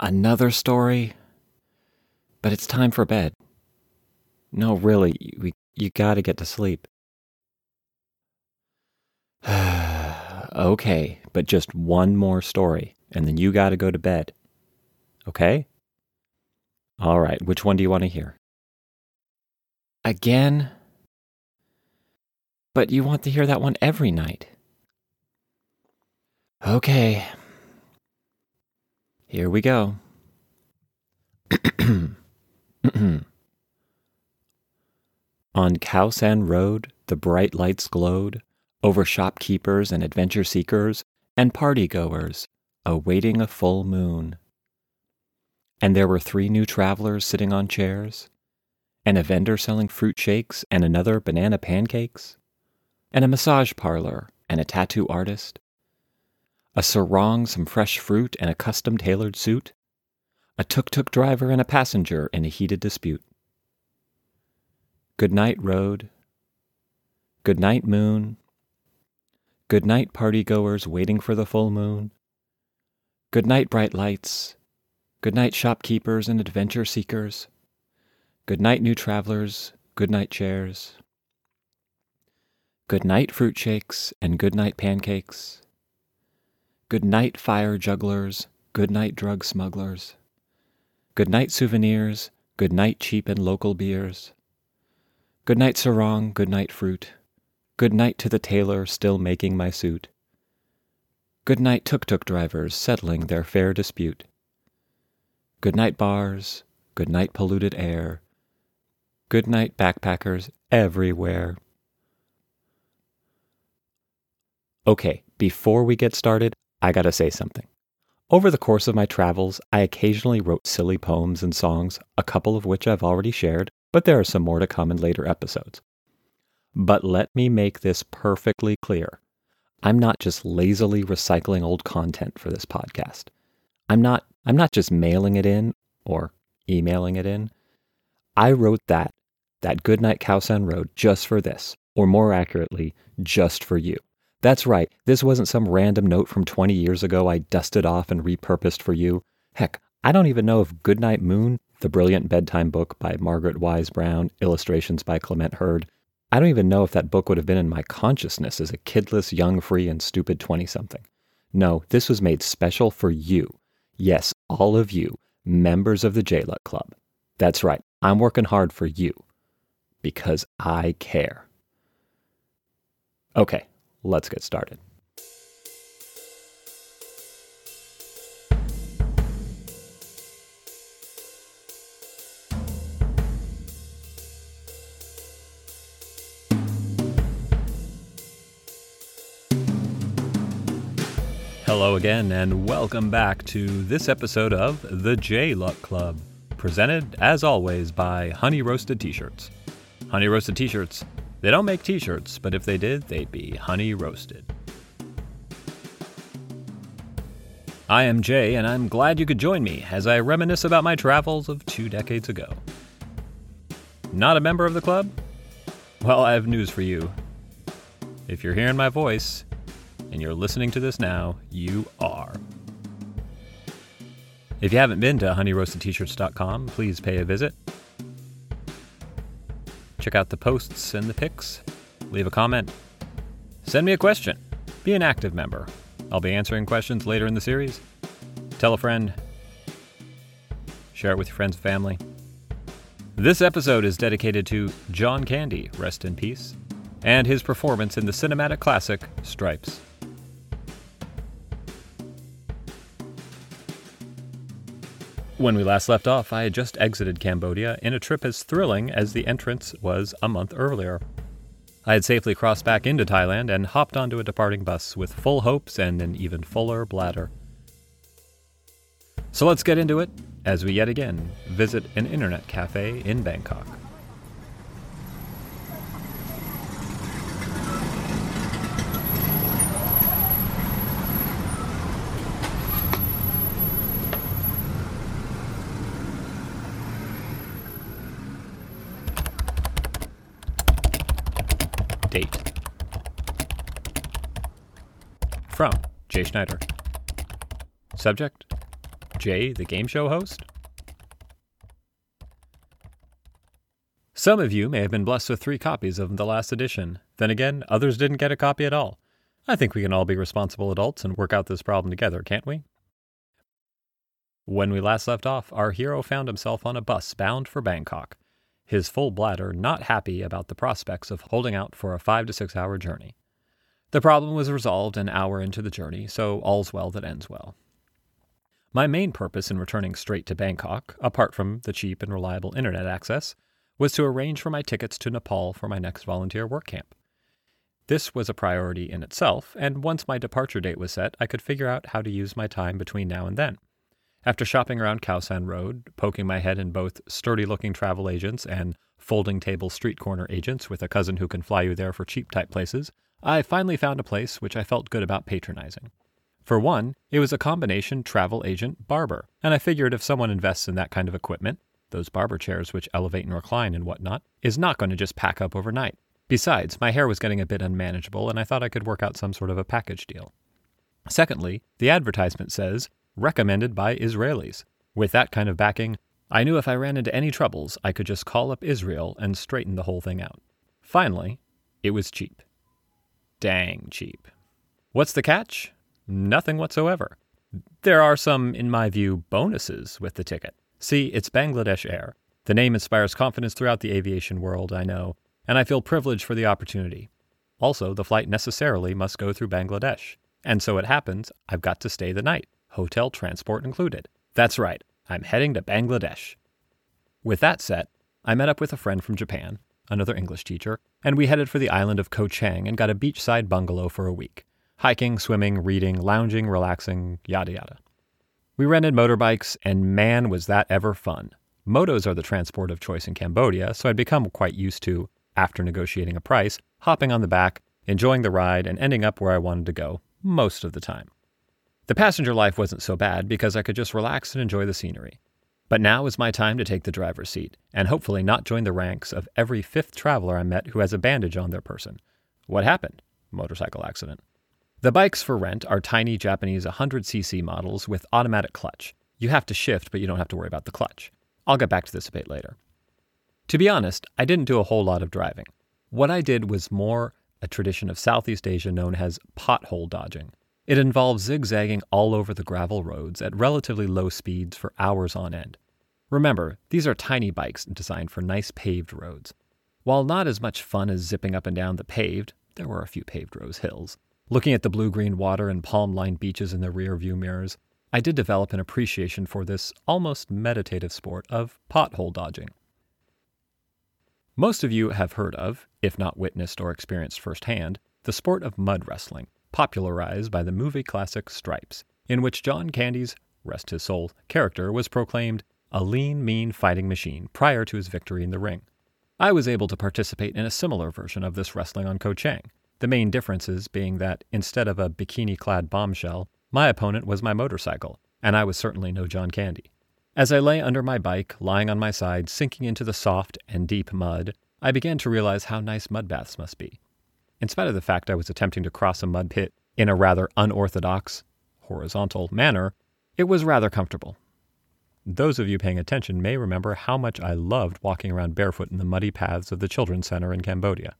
Another story? But it's time for bed. No, really, we, you gotta get to sleep. okay, but just one more story, and then you gotta go to bed. Okay? All right, which one do you want to hear? Again? But you want to hear that one every night. Okay. Here we go. Khao San Road, the bright lights glowed over shopkeepers and adventure seekers and party goers awaiting a full moon. And there were three new travelers sitting on chairs, and a vendor selling fruit shakes and another banana pancakes, and a massage parlor and a tattoo artist, a sarong, some fresh fruit, and a custom tailored suit, a tuk tuk driver and a passenger in a heated dispute. Good night, road. Good night, moon. Good night, party goers waiting for the full moon. Good night, bright lights. Good night, shopkeepers and adventure seekers. Good night, new travelers. Good night, chairs. Good night, fruit shakes and good night, pancakes. Good night, fire jugglers. Good night, drug smugglers. Good night, souvenirs. Good night, cheap and local beers. Good night, sarong, good night, fruit. Good night to the tailor still making my suit. Good night, tuk tuk drivers settling their fare dispute. Good night, bars. Good night, polluted air. Good night, backpackers everywhere. Okay, before we get started, I gotta say something. Over the course of my travels, I occasionally wrote silly poems and songs, a couple of which I've already shared, but there are some more to come in later episodes. But let me make this perfectly clear. I'm not just lazily recycling old content for this podcast. I'm not I'm not just mailing it in or emailing it in. I wrote that that Goodnight Khao Road just for this, or more accurately, just for you. That's right. This wasn't some random note from 20 years ago I dusted off and repurposed for you. Heck, I don't even know if Goodnight Moon the brilliant bedtime book by Margaret Wise Brown, illustrations by Clement Hurd. I don't even know if that book would have been in my consciousness as a kidless, young, free, and stupid 20 something. No, this was made special for you. Yes, all of you, members of the J Luck Club. That's right, I'm working hard for you. Because I care. Okay, let's get started. Hello again, and welcome back to this episode of The J Luck Club, presented, as always, by Honey Roasted T shirts. Honey Roasted T shirts. They don't make t shirts, but if they did, they'd be honey roasted. I am Jay, and I'm glad you could join me as I reminisce about my travels of two decades ago. Not a member of the club? Well, I have news for you. If you're hearing my voice, and you're listening to this now, you are. If you haven't been to honeyroastedtshirts.com, please pay a visit. Check out the posts and the pics. Leave a comment. Send me a question. Be an active member. I'll be answering questions later in the series. Tell a friend. Share it with your friends and family. This episode is dedicated to John Candy, rest in peace, and his performance in the cinematic classic Stripes. When we last left off, I had just exited Cambodia in a trip as thrilling as the entrance was a month earlier. I had safely crossed back into Thailand and hopped onto a departing bus with full hopes and an even fuller bladder. So let's get into it as we yet again visit an internet cafe in Bangkok. Date. From Jay Schneider. Subject Jay, the game show host? Some of you may have been blessed with three copies of the last edition. Then again, others didn't get a copy at all. I think we can all be responsible adults and work out this problem together, can't we? When we last left off, our hero found himself on a bus bound for Bangkok, his full bladder not happy about the prospects of holding out for a five to six hour journey. The problem was resolved an hour into the journey, so all's well that ends well. My main purpose in returning straight to Bangkok, apart from the cheap and reliable internet access, was to arrange for my tickets to Nepal for my next volunteer work camp. This was a priority in itself, and once my departure date was set, I could figure out how to use my time between now and then. After shopping around Khao Road, poking my head in both sturdy looking travel agents and folding table street corner agents with a cousin who can fly you there for cheap type places, I finally found a place which I felt good about patronizing. For one, it was a combination travel agent barber, and I figured if someone invests in that kind of equipment, those barber chairs which elevate and recline and whatnot, is not going to just pack up overnight. Besides, my hair was getting a bit unmanageable, and I thought I could work out some sort of a package deal. Secondly, the advertisement says, recommended by Israelis. With that kind of backing, I knew if I ran into any troubles, I could just call up Israel and straighten the whole thing out. Finally, it was cheap. Dang cheap. What's the catch? Nothing whatsoever. There are some, in my view, bonuses with the ticket. See, it's Bangladesh Air. The name inspires confidence throughout the aviation world, I know, and I feel privileged for the opportunity. Also, the flight necessarily must go through Bangladesh. And so it happens, I've got to stay the night, hotel transport included. That's right, I'm heading to Bangladesh. With that set, I met up with a friend from Japan, another English teacher, and we headed for the island of Koh Chang and got a beachside bungalow for a week. Hiking, swimming, reading, lounging, relaxing, yada yada. We rented motorbikes, and man, was that ever fun. Motos are the transport of choice in Cambodia, so I'd become quite used to after negotiating a price, hopping on the back, enjoying the ride, and ending up where I wanted to go, most of the time. The passenger life wasn't so bad because I could just relax and enjoy the scenery. But now is my time to take the driver's seat, and hopefully not join the ranks of every fifth traveler I met who has a bandage on their person. What happened? Motorcycle accident. The bikes for rent are tiny Japanese 100cc models with automatic clutch. You have to shift, but you don't have to worry about the clutch. I'll get back to this a bit later. To be honest, I didn't do a whole lot of driving. What I did was more a tradition of Southeast Asia known as pothole dodging. It involves zigzagging all over the gravel roads at relatively low speeds for hours on end. Remember, these are tiny bikes designed for nice paved roads. While not as much fun as zipping up and down the paved, there were a few paved rose hills. Looking at the blue green water and palm lined beaches in the rear view mirrors, I did develop an appreciation for this almost meditative sport of pothole dodging. Most of you have heard of, if not witnessed or experienced firsthand, the sport of mud wrestling, popularized by the movie classic Stripes, in which John Candy's, rest his soul, character was proclaimed a lean, mean fighting machine prior to his victory in the ring. I was able to participate in a similar version of this wrestling on Koh Chang, the main differences being that instead of a bikini clad bombshell, my opponent was my motorcycle, and I was certainly no John Candy. As I lay under my bike, lying on my side, sinking into the soft and deep mud, I began to realize how nice mud baths must be. In spite of the fact I was attempting to cross a mud pit in a rather unorthodox, horizontal manner, it was rather comfortable. Those of you paying attention may remember how much I loved walking around barefoot in the muddy paths of the Children's Center in Cambodia.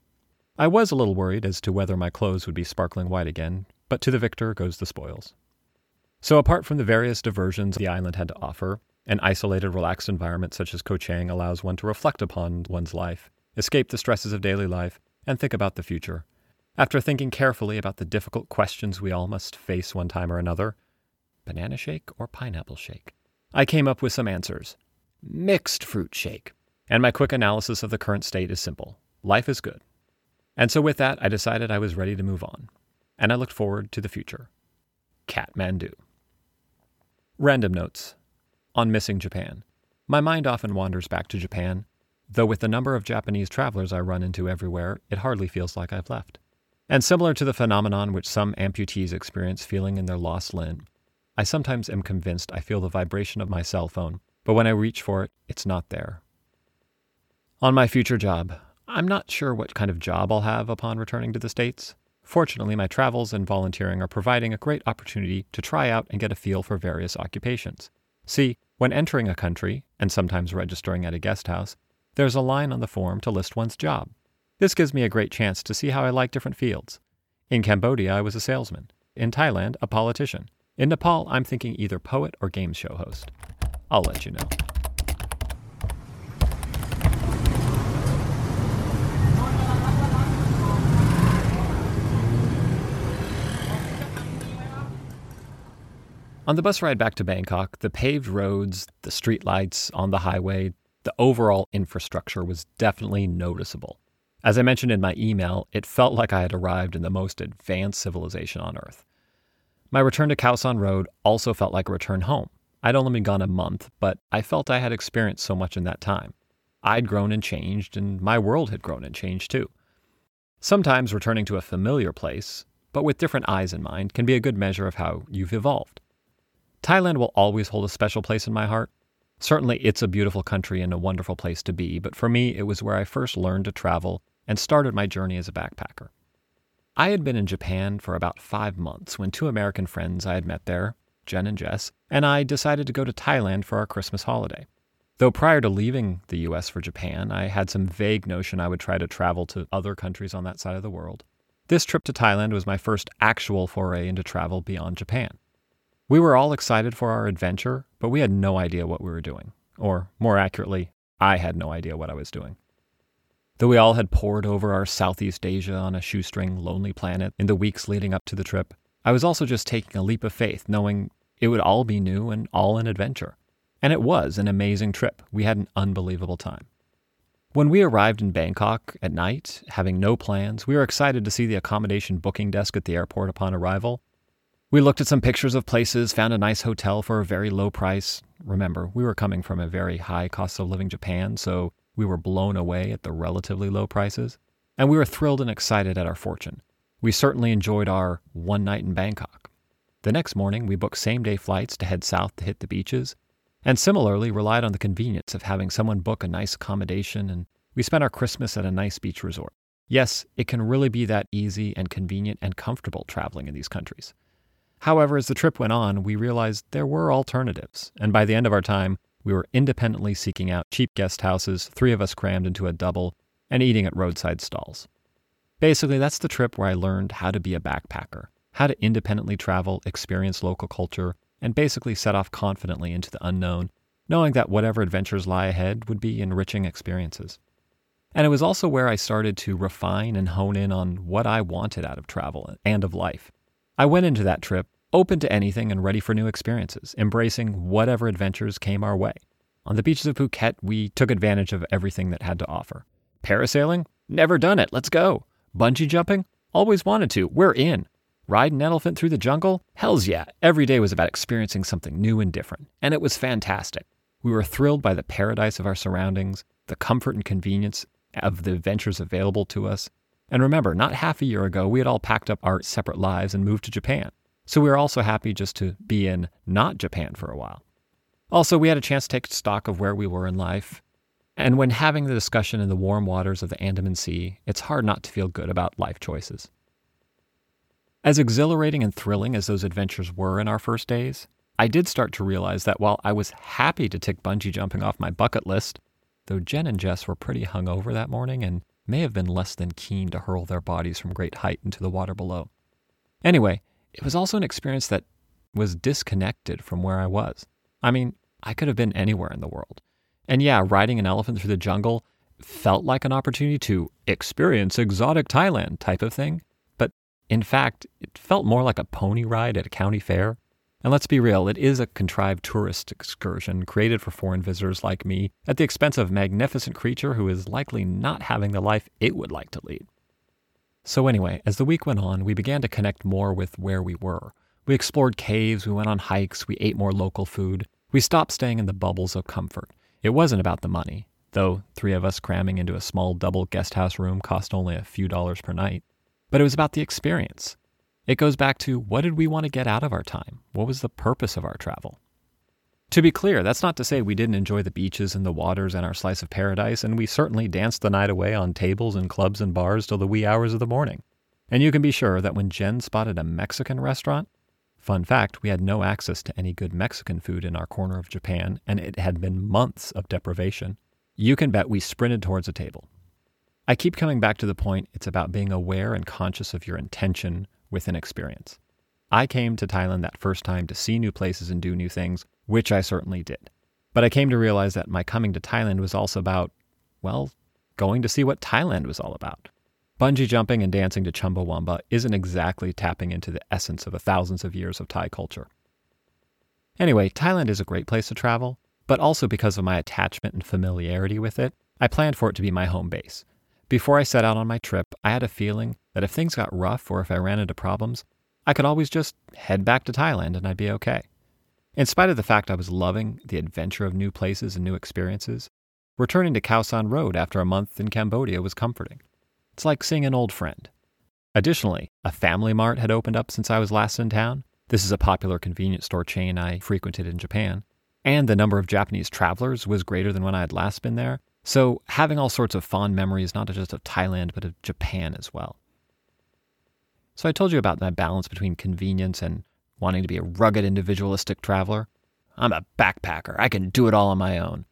I was a little worried as to whether my clothes would be sparkling white again, but to the victor goes the spoils. So, apart from the various diversions the island had to offer, an isolated, relaxed environment such as Koh Chang allows one to reflect upon one's life, escape the stresses of daily life, and think about the future. After thinking carefully about the difficult questions we all must face one time or another banana shake or pineapple shake? I came up with some answers. Mixed fruit shake. And my quick analysis of the current state is simple life is good. And so, with that, I decided I was ready to move on. And I looked forward to the future. Kathmandu. Random notes on missing Japan. My mind often wanders back to Japan, though with the number of Japanese travelers I run into everywhere, it hardly feels like I've left. And similar to the phenomenon which some amputees experience feeling in their lost limb, I sometimes am convinced I feel the vibration of my cell phone, but when I reach for it, it's not there. On my future job, I'm not sure what kind of job I'll have upon returning to the States. Fortunately, my travels and volunteering are providing a great opportunity to try out and get a feel for various occupations. See, when entering a country, and sometimes registering at a guest house, there's a line on the form to list one's job. This gives me a great chance to see how I like different fields. In Cambodia, I was a salesman. In Thailand, a politician. In Nepal, I'm thinking either poet or game show host. I'll let you know. On the bus ride back to Bangkok, the paved roads, the street lights on the highway, the overall infrastructure was definitely noticeable. As I mentioned in my email, it felt like I had arrived in the most advanced civilization on Earth. My return to Khao San Road also felt like a return home. I'd only been gone a month, but I felt I had experienced so much in that time. I'd grown and changed, and my world had grown and changed too. Sometimes returning to a familiar place, but with different eyes in mind, can be a good measure of how you've evolved. Thailand will always hold a special place in my heart. Certainly, it's a beautiful country and a wonderful place to be, but for me, it was where I first learned to travel and started my journey as a backpacker. I had been in Japan for about five months when two American friends I had met there, Jen and Jess, and I decided to go to Thailand for our Christmas holiday. Though prior to leaving the US for Japan, I had some vague notion I would try to travel to other countries on that side of the world. This trip to Thailand was my first actual foray into travel beyond Japan. We were all excited for our adventure, but we had no idea what we were doing. Or, more accurately, I had no idea what I was doing. Though we all had pored over our Southeast Asia on a shoestring, lonely planet in the weeks leading up to the trip, I was also just taking a leap of faith, knowing it would all be new and all an adventure. And it was an amazing trip. We had an unbelievable time. When we arrived in Bangkok at night, having no plans, we were excited to see the accommodation booking desk at the airport upon arrival we looked at some pictures of places, found a nice hotel for a very low price. Remember, we were coming from a very high cost of living Japan, so we were blown away at the relatively low prices. And we were thrilled and excited at our fortune. We certainly enjoyed our one night in Bangkok. The next morning, we booked same day flights to head south to hit the beaches, and similarly relied on the convenience of having someone book a nice accommodation, and we spent our Christmas at a nice beach resort. Yes, it can really be that easy and convenient and comfortable traveling in these countries. However, as the trip went on, we realized there were alternatives, and by the end of our time, we were independently seeking out cheap guest houses, three of us crammed into a double, and eating at roadside stalls. Basically, that's the trip where I learned how to be a backpacker, how to independently travel, experience local culture, and basically set off confidently into the unknown, knowing that whatever adventures lie ahead would be enriching experiences. And it was also where I started to refine and hone in on what I wanted out of travel and of life. I went into that trip open to anything and ready for new experiences, embracing whatever adventures came our way. On the beaches of Phuket, we took advantage of everything that had to offer. Parasailing? Never done it. Let's go. Bungee jumping? Always wanted to. We're in. Ride an elephant through the jungle? Hells yeah. Every day was about experiencing something new and different, and it was fantastic. We were thrilled by the paradise of our surroundings, the comfort and convenience of the adventures available to us. And remember, not half a year ago, we had all packed up our separate lives and moved to Japan. So we were also happy just to be in not Japan for a while. Also, we had a chance to take stock of where we were in life. And when having the discussion in the warm waters of the Andaman Sea, it's hard not to feel good about life choices. As exhilarating and thrilling as those adventures were in our first days, I did start to realize that while I was happy to tick bungee jumping off my bucket list, though Jen and Jess were pretty hungover that morning and may have been less than keen to hurl their bodies from great height into the water below. Anyway, it was also an experience that was disconnected from where I was. I mean, I could have been anywhere in the world. And yeah, riding an elephant through the jungle felt like an opportunity to experience exotic Thailand type of thing. But in fact, it felt more like a pony ride at a county fair. And let's be real, it is a contrived tourist excursion created for foreign visitors like me at the expense of a magnificent creature who is likely not having the life it would like to lead. So, anyway, as the week went on, we began to connect more with where we were. We explored caves, we went on hikes, we ate more local food. We stopped staying in the bubbles of comfort. It wasn't about the money, though three of us cramming into a small double guest house room cost only a few dollars per night. But it was about the experience. It goes back to what did we want to get out of our time? What was the purpose of our travel? To be clear, that's not to say we didn't enjoy the beaches and the waters and our slice of paradise, and we certainly danced the night away on tables and clubs and bars till the wee hours of the morning. And you can be sure that when Jen spotted a Mexican restaurant, Fun fact we had no access to any good Mexican food in our corner of Japan, and it had been months of deprivation. You can bet we sprinted towards a table. I keep coming back to the point it's about being aware and conscious of your intention with an experience. I came to Thailand that first time to see new places and do new things, which I certainly did. But I came to realize that my coming to Thailand was also about, well, going to see what Thailand was all about. Bungee jumping and dancing to Chumbawamba isn't exactly tapping into the essence of a thousands of years of Thai culture. Anyway, Thailand is a great place to travel, but also because of my attachment and familiarity with it, I planned for it to be my home base. Before I set out on my trip, I had a feeling that if things got rough or if I ran into problems, I could always just head back to Thailand and I'd be okay. In spite of the fact I was loving the adventure of new places and new experiences, returning to Khao San Road after a month in Cambodia was comforting. It's like seeing an old friend. Additionally, a Family Mart had opened up since I was last in town. This is a popular convenience store chain I frequented in Japan. And the number of Japanese travelers was greater than when I had last been there, so, having all sorts of fond memories, not just of Thailand, but of Japan as well. So, I told you about my balance between convenience and wanting to be a rugged, individualistic traveler. I'm a backpacker, I can do it all on my own.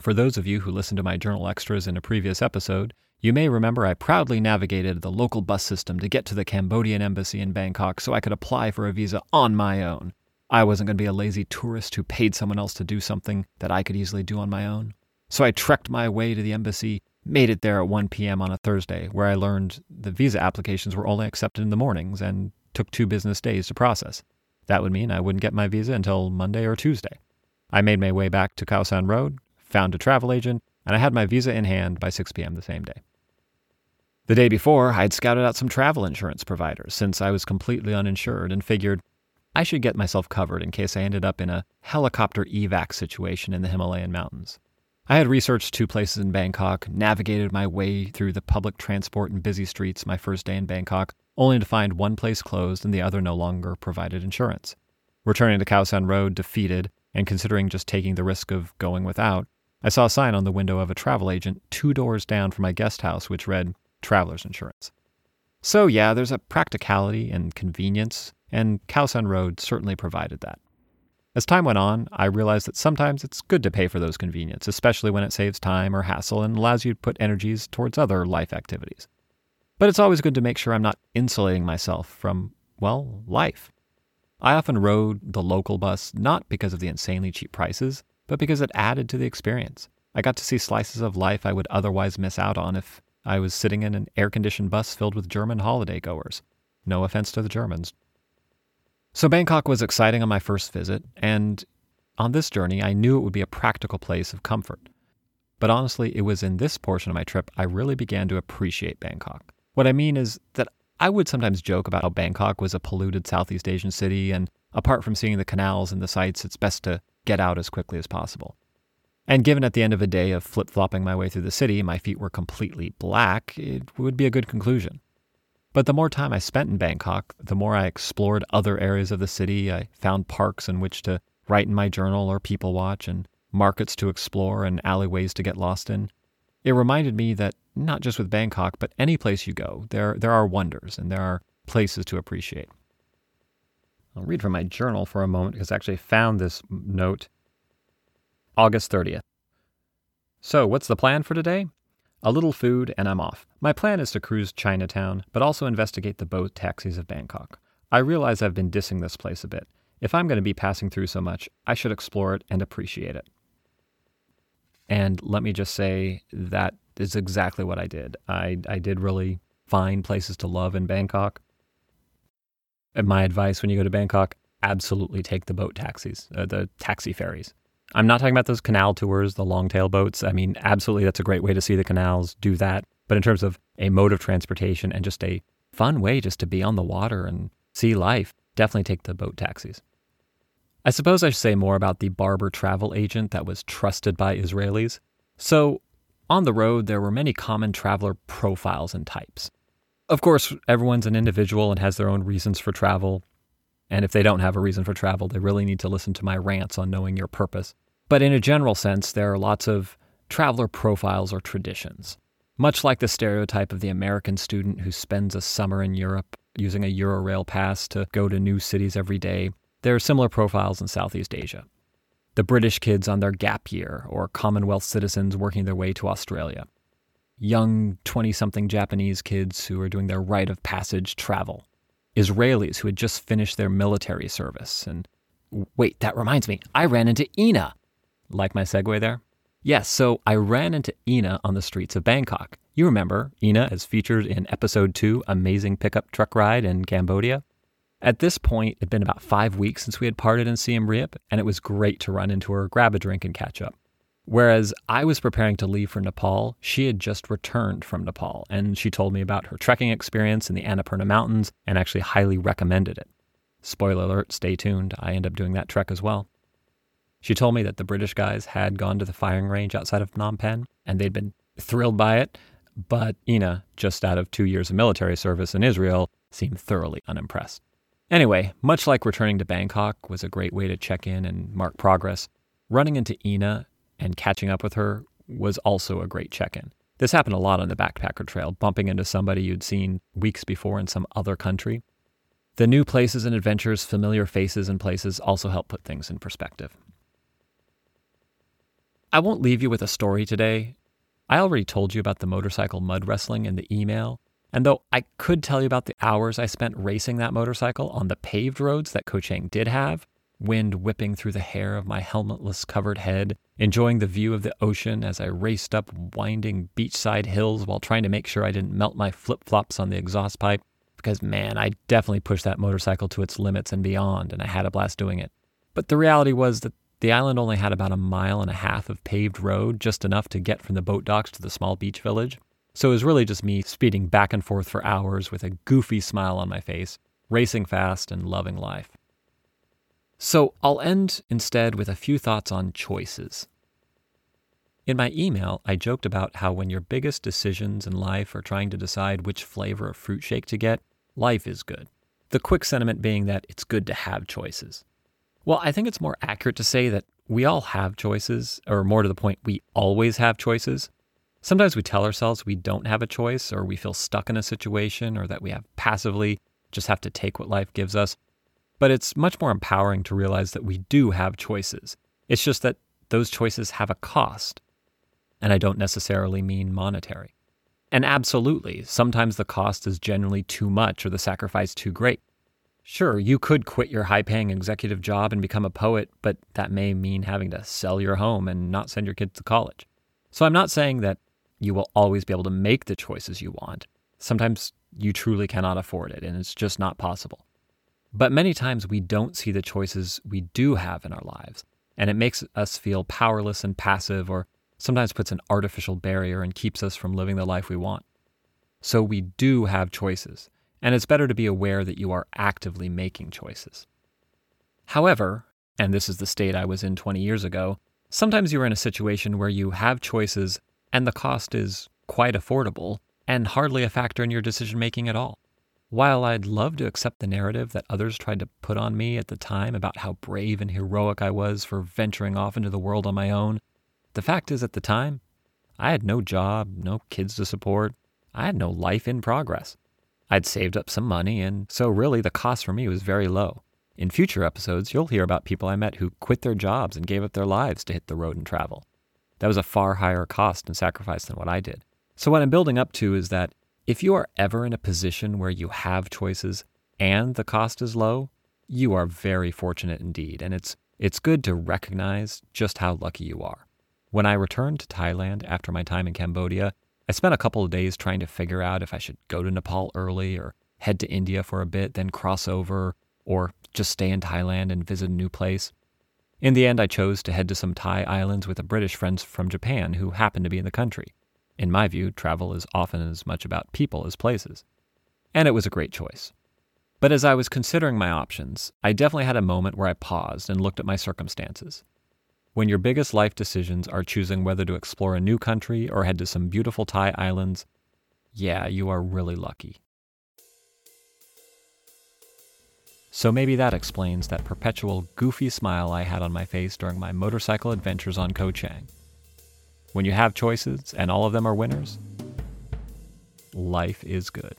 For those of you who listened to my journal extras in a previous episode, you may remember I proudly navigated the local bus system to get to the Cambodian embassy in Bangkok so I could apply for a visa on my own. I wasn't going to be a lazy tourist who paid someone else to do something that I could easily do on my own. So I trekked my way to the embassy, made it there at 1 p.m. on a Thursday, where I learned the visa applications were only accepted in the mornings and took two business days to process. That would mean I wouldn't get my visa until Monday or Tuesday. I made my way back to Khao San Road, found a travel agent, and I had my visa in hand by 6 p.m. the same day. The day before, I had scouted out some travel insurance providers since I was completely uninsured and figured I should get myself covered in case I ended up in a helicopter evac situation in the Himalayan mountains. I had researched two places in Bangkok, navigated my way through the public transport and busy streets my first day in Bangkok, only to find one place closed and the other no longer provided insurance. Returning to Khao San Road defeated, and considering just taking the risk of going without, I saw a sign on the window of a travel agent two doors down from my guest house which read Traveler's Insurance. So, yeah, there's a practicality and convenience, and Khao San Road certainly provided that. As time went on, I realized that sometimes it's good to pay for those conveniences, especially when it saves time or hassle and allows you to put energies towards other life activities. But it's always good to make sure I'm not insulating myself from, well, life. I often rode the local bus not because of the insanely cheap prices, but because it added to the experience. I got to see slices of life I would otherwise miss out on if I was sitting in an air conditioned bus filled with German holiday goers. No offense to the Germans, so, Bangkok was exciting on my first visit, and on this journey, I knew it would be a practical place of comfort. But honestly, it was in this portion of my trip I really began to appreciate Bangkok. What I mean is that I would sometimes joke about how Bangkok was a polluted Southeast Asian city, and apart from seeing the canals and the sights, it's best to get out as quickly as possible. And given at the end of a day of flip flopping my way through the city, my feet were completely black, it would be a good conclusion. But the more time I spent in Bangkok, the more I explored other areas of the city. I found parks in which to write in my journal or people watch, and markets to explore and alleyways to get lost in. It reminded me that not just with Bangkok, but any place you go, there, there are wonders and there are places to appreciate. I'll read from my journal for a moment because I actually found this note August 30th. So, what's the plan for today? A little food, and I'm off. My plan is to cruise Chinatown, but also investigate the boat taxis of Bangkok. I realize I've been dissing this place a bit. If I'm going to be passing through so much, I should explore it and appreciate it. And let me just say that is exactly what I did. I, I did really find places to love in Bangkok. And my advice when you go to Bangkok, absolutely take the boat taxis, uh, the taxi ferries. I'm not talking about those canal tours, the long tail boats. I mean, absolutely, that's a great way to see the canals, do that. But in terms of a mode of transportation and just a fun way just to be on the water and see life, definitely take the boat taxis. I suppose I should say more about the barber travel agent that was trusted by Israelis. So, on the road, there were many common traveler profiles and types. Of course, everyone's an individual and has their own reasons for travel. And if they don't have a reason for travel, they really need to listen to my rants on knowing your purpose. But in a general sense, there are lots of traveler profiles or traditions. Much like the stereotype of the American student who spends a summer in Europe using a Eurail pass to go to new cities every day. There are similar profiles in Southeast Asia. The British kids on their gap year, or Commonwealth citizens working their way to Australia. Young 20 something Japanese kids who are doing their rite of passage travel. Israelis who had just finished their military service. And wait, that reminds me, I ran into Ina. Like my segue there? Yes, so I ran into Ina on the streets of Bangkok. You remember Ina as featured in episode 2, Amazing Pickup Truck Ride in Cambodia? At this point, it had been about five weeks since we had parted in Siem Reap, and it was great to run into her, grab a drink, and catch up. Whereas I was preparing to leave for Nepal, she had just returned from Nepal, and she told me about her trekking experience in the Annapurna Mountains and actually highly recommended it. Spoiler alert, stay tuned, I end up doing that trek as well. She told me that the British guys had gone to the firing range outside of Phnom Penh and they'd been thrilled by it, but Ina, just out of two years of military service in Israel, seemed thoroughly unimpressed. Anyway, much like returning to Bangkok was a great way to check in and mark progress, running into Ina and catching up with her was also a great check in. This happened a lot on the backpacker trail, bumping into somebody you'd seen weeks before in some other country. The new places and adventures, familiar faces and places also help put things in perspective. I won't leave you with a story today. I already told you about the motorcycle mud wrestling in the email. And though I could tell you about the hours I spent racing that motorcycle on the paved roads that Koh Chang did have, wind whipping through the hair of my helmetless covered head, enjoying the view of the ocean as I raced up winding beachside hills while trying to make sure I didn't melt my flip flops on the exhaust pipe, because man, I definitely pushed that motorcycle to its limits and beyond, and I had a blast doing it. But the reality was that the island only had about a mile and a half of paved road, just enough to get from the boat docks to the small beach village. So it was really just me speeding back and forth for hours with a goofy smile on my face, racing fast and loving life. So I'll end instead with a few thoughts on choices. In my email, I joked about how when your biggest decisions in life are trying to decide which flavor of fruit shake to get, life is good. The quick sentiment being that it's good to have choices. Well, I think it's more accurate to say that we all have choices, or more to the point, we always have choices. Sometimes we tell ourselves we don't have a choice, or we feel stuck in a situation, or that we have passively just have to take what life gives us. But it's much more empowering to realize that we do have choices. It's just that those choices have a cost. And I don't necessarily mean monetary. And absolutely, sometimes the cost is generally too much or the sacrifice too great. Sure, you could quit your high paying executive job and become a poet, but that may mean having to sell your home and not send your kids to college. So I'm not saying that you will always be able to make the choices you want. Sometimes you truly cannot afford it, and it's just not possible. But many times we don't see the choices we do have in our lives, and it makes us feel powerless and passive, or sometimes puts an artificial barrier and keeps us from living the life we want. So we do have choices and it's better to be aware that you are actively making choices. However, and this is the state I was in 20 years ago, sometimes you're in a situation where you have choices and the cost is quite affordable and hardly a factor in your decision making at all. While I'd love to accept the narrative that others tried to put on me at the time about how brave and heroic I was for venturing off into the world on my own, the fact is at the time, I had no job, no kids to support, I had no life in progress. I'd saved up some money, and so really the cost for me was very low. In future episodes, you'll hear about people I met who quit their jobs and gave up their lives to hit the road and travel. That was a far higher cost and sacrifice than what I did. So, what I'm building up to is that if you are ever in a position where you have choices and the cost is low, you are very fortunate indeed, and it's, it's good to recognize just how lucky you are. When I returned to Thailand after my time in Cambodia, I spent a couple of days trying to figure out if I should go to Nepal early or head to India for a bit, then cross over, or just stay in Thailand and visit a new place. In the end, I chose to head to some Thai islands with a British friend from Japan who happened to be in the country. In my view, travel is often as much about people as places. And it was a great choice. But as I was considering my options, I definitely had a moment where I paused and looked at my circumstances. When your biggest life decisions are choosing whether to explore a new country or head to some beautiful Thai islands, yeah, you are really lucky. So maybe that explains that perpetual goofy smile I had on my face during my motorcycle adventures on Koh Chang. When you have choices and all of them are winners, life is good.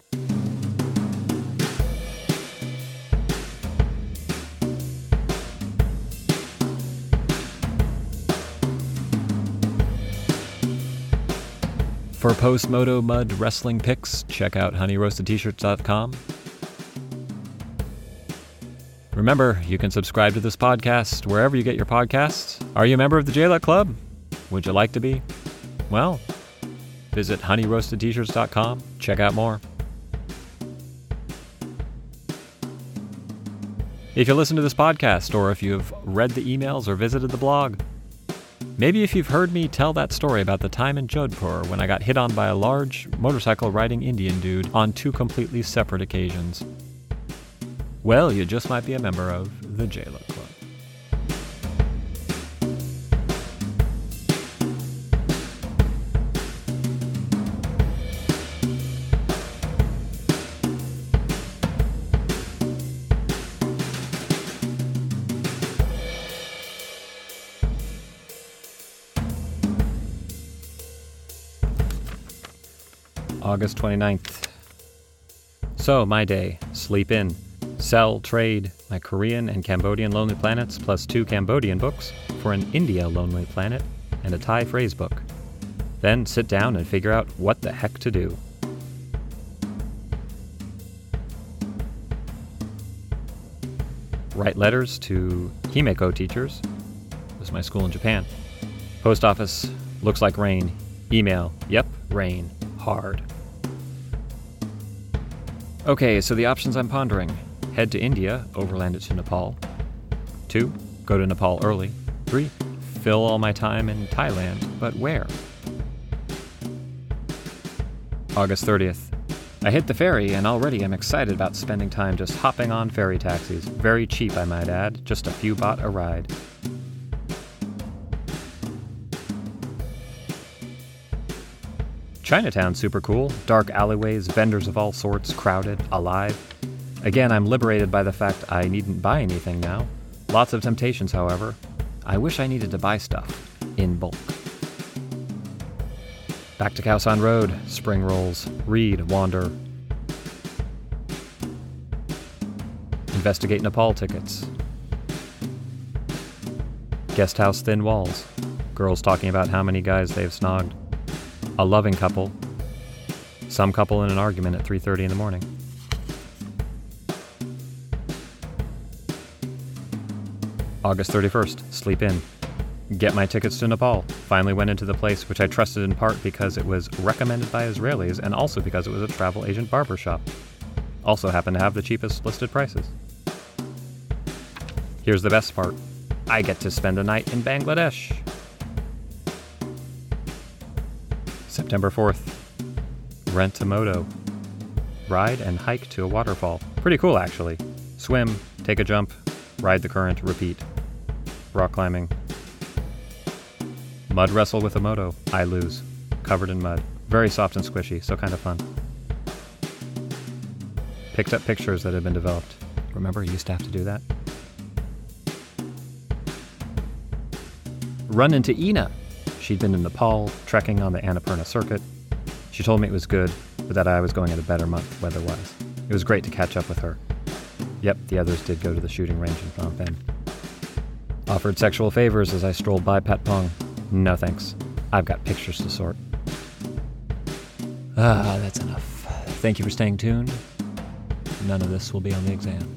For post Moto Mud wrestling pics, check out honeyroastedtshirts.com. Remember, you can subscribe to this podcast wherever you get your podcasts. Are you a member of the J Luck Club? Would you like to be? Well, visit honeyroastedtshirts.com. Check out more. If you listen to this podcast, or if you've read the emails or visited the blog, maybe if you've heard me tell that story about the time in Jodhpur when I got hit on by a large motorcycle riding Indian dude on two completely separate occasions. Well, you just might be a member of the J Luck Club. August 29th. So, my day sleep in, sell, trade my Korean and Cambodian Lonely Planets plus two Cambodian books for an India Lonely Planet and a Thai phrase book. Then sit down and figure out what the heck to do. Write letters to Himeko teachers. This is my school in Japan. Post office looks like rain. Email, yep, rain. Hard. Okay, so the options I'm pondering head to India, overland it to Nepal. Two, go to Nepal early. Three, fill all my time in Thailand, but where? August 30th. I hit the ferry and already I'm excited about spending time just hopping on ferry taxis. Very cheap, I might add, just a few baht a ride. Chinatown super cool. Dark alleyways, vendors of all sorts, crowded, alive. Again, I'm liberated by the fact I needn't buy anything now. Lots of temptations, however. I wish I needed to buy stuff in bulk. Back to Khaosan Road, spring rolls, read, wander. Investigate Nepal tickets. Guest house thin walls. Girls talking about how many guys they've snogged. A loving couple. Some couple in an argument at 3:30 in the morning. August 31st, sleep in. Get my tickets to Nepal. Finally went into the place which I trusted in part because it was recommended by Israelis and also because it was a travel agent barber shop. Also happened to have the cheapest listed prices. Here's the best part I get to spend a night in Bangladesh. September 4th, rent a moto. Ride and hike to a waterfall. Pretty cool, actually. Swim, take a jump, ride the current, repeat. Rock climbing. Mud wrestle with a moto. I lose. Covered in mud. Very soft and squishy, so kind of fun. Picked up pictures that had been developed. Remember, you used to have to do that? Run into Ina. She'd been in Nepal, trekking on the Annapurna circuit. She told me it was good, but that I was going at a better month weather wise. It was great to catch up with her. Yep, the others did go to the shooting range in Phnom Penh. Offered sexual favors as I strolled by Patpong. No thanks. I've got pictures to sort. Ah, that's enough. Thank you for staying tuned. None of this will be on the exam.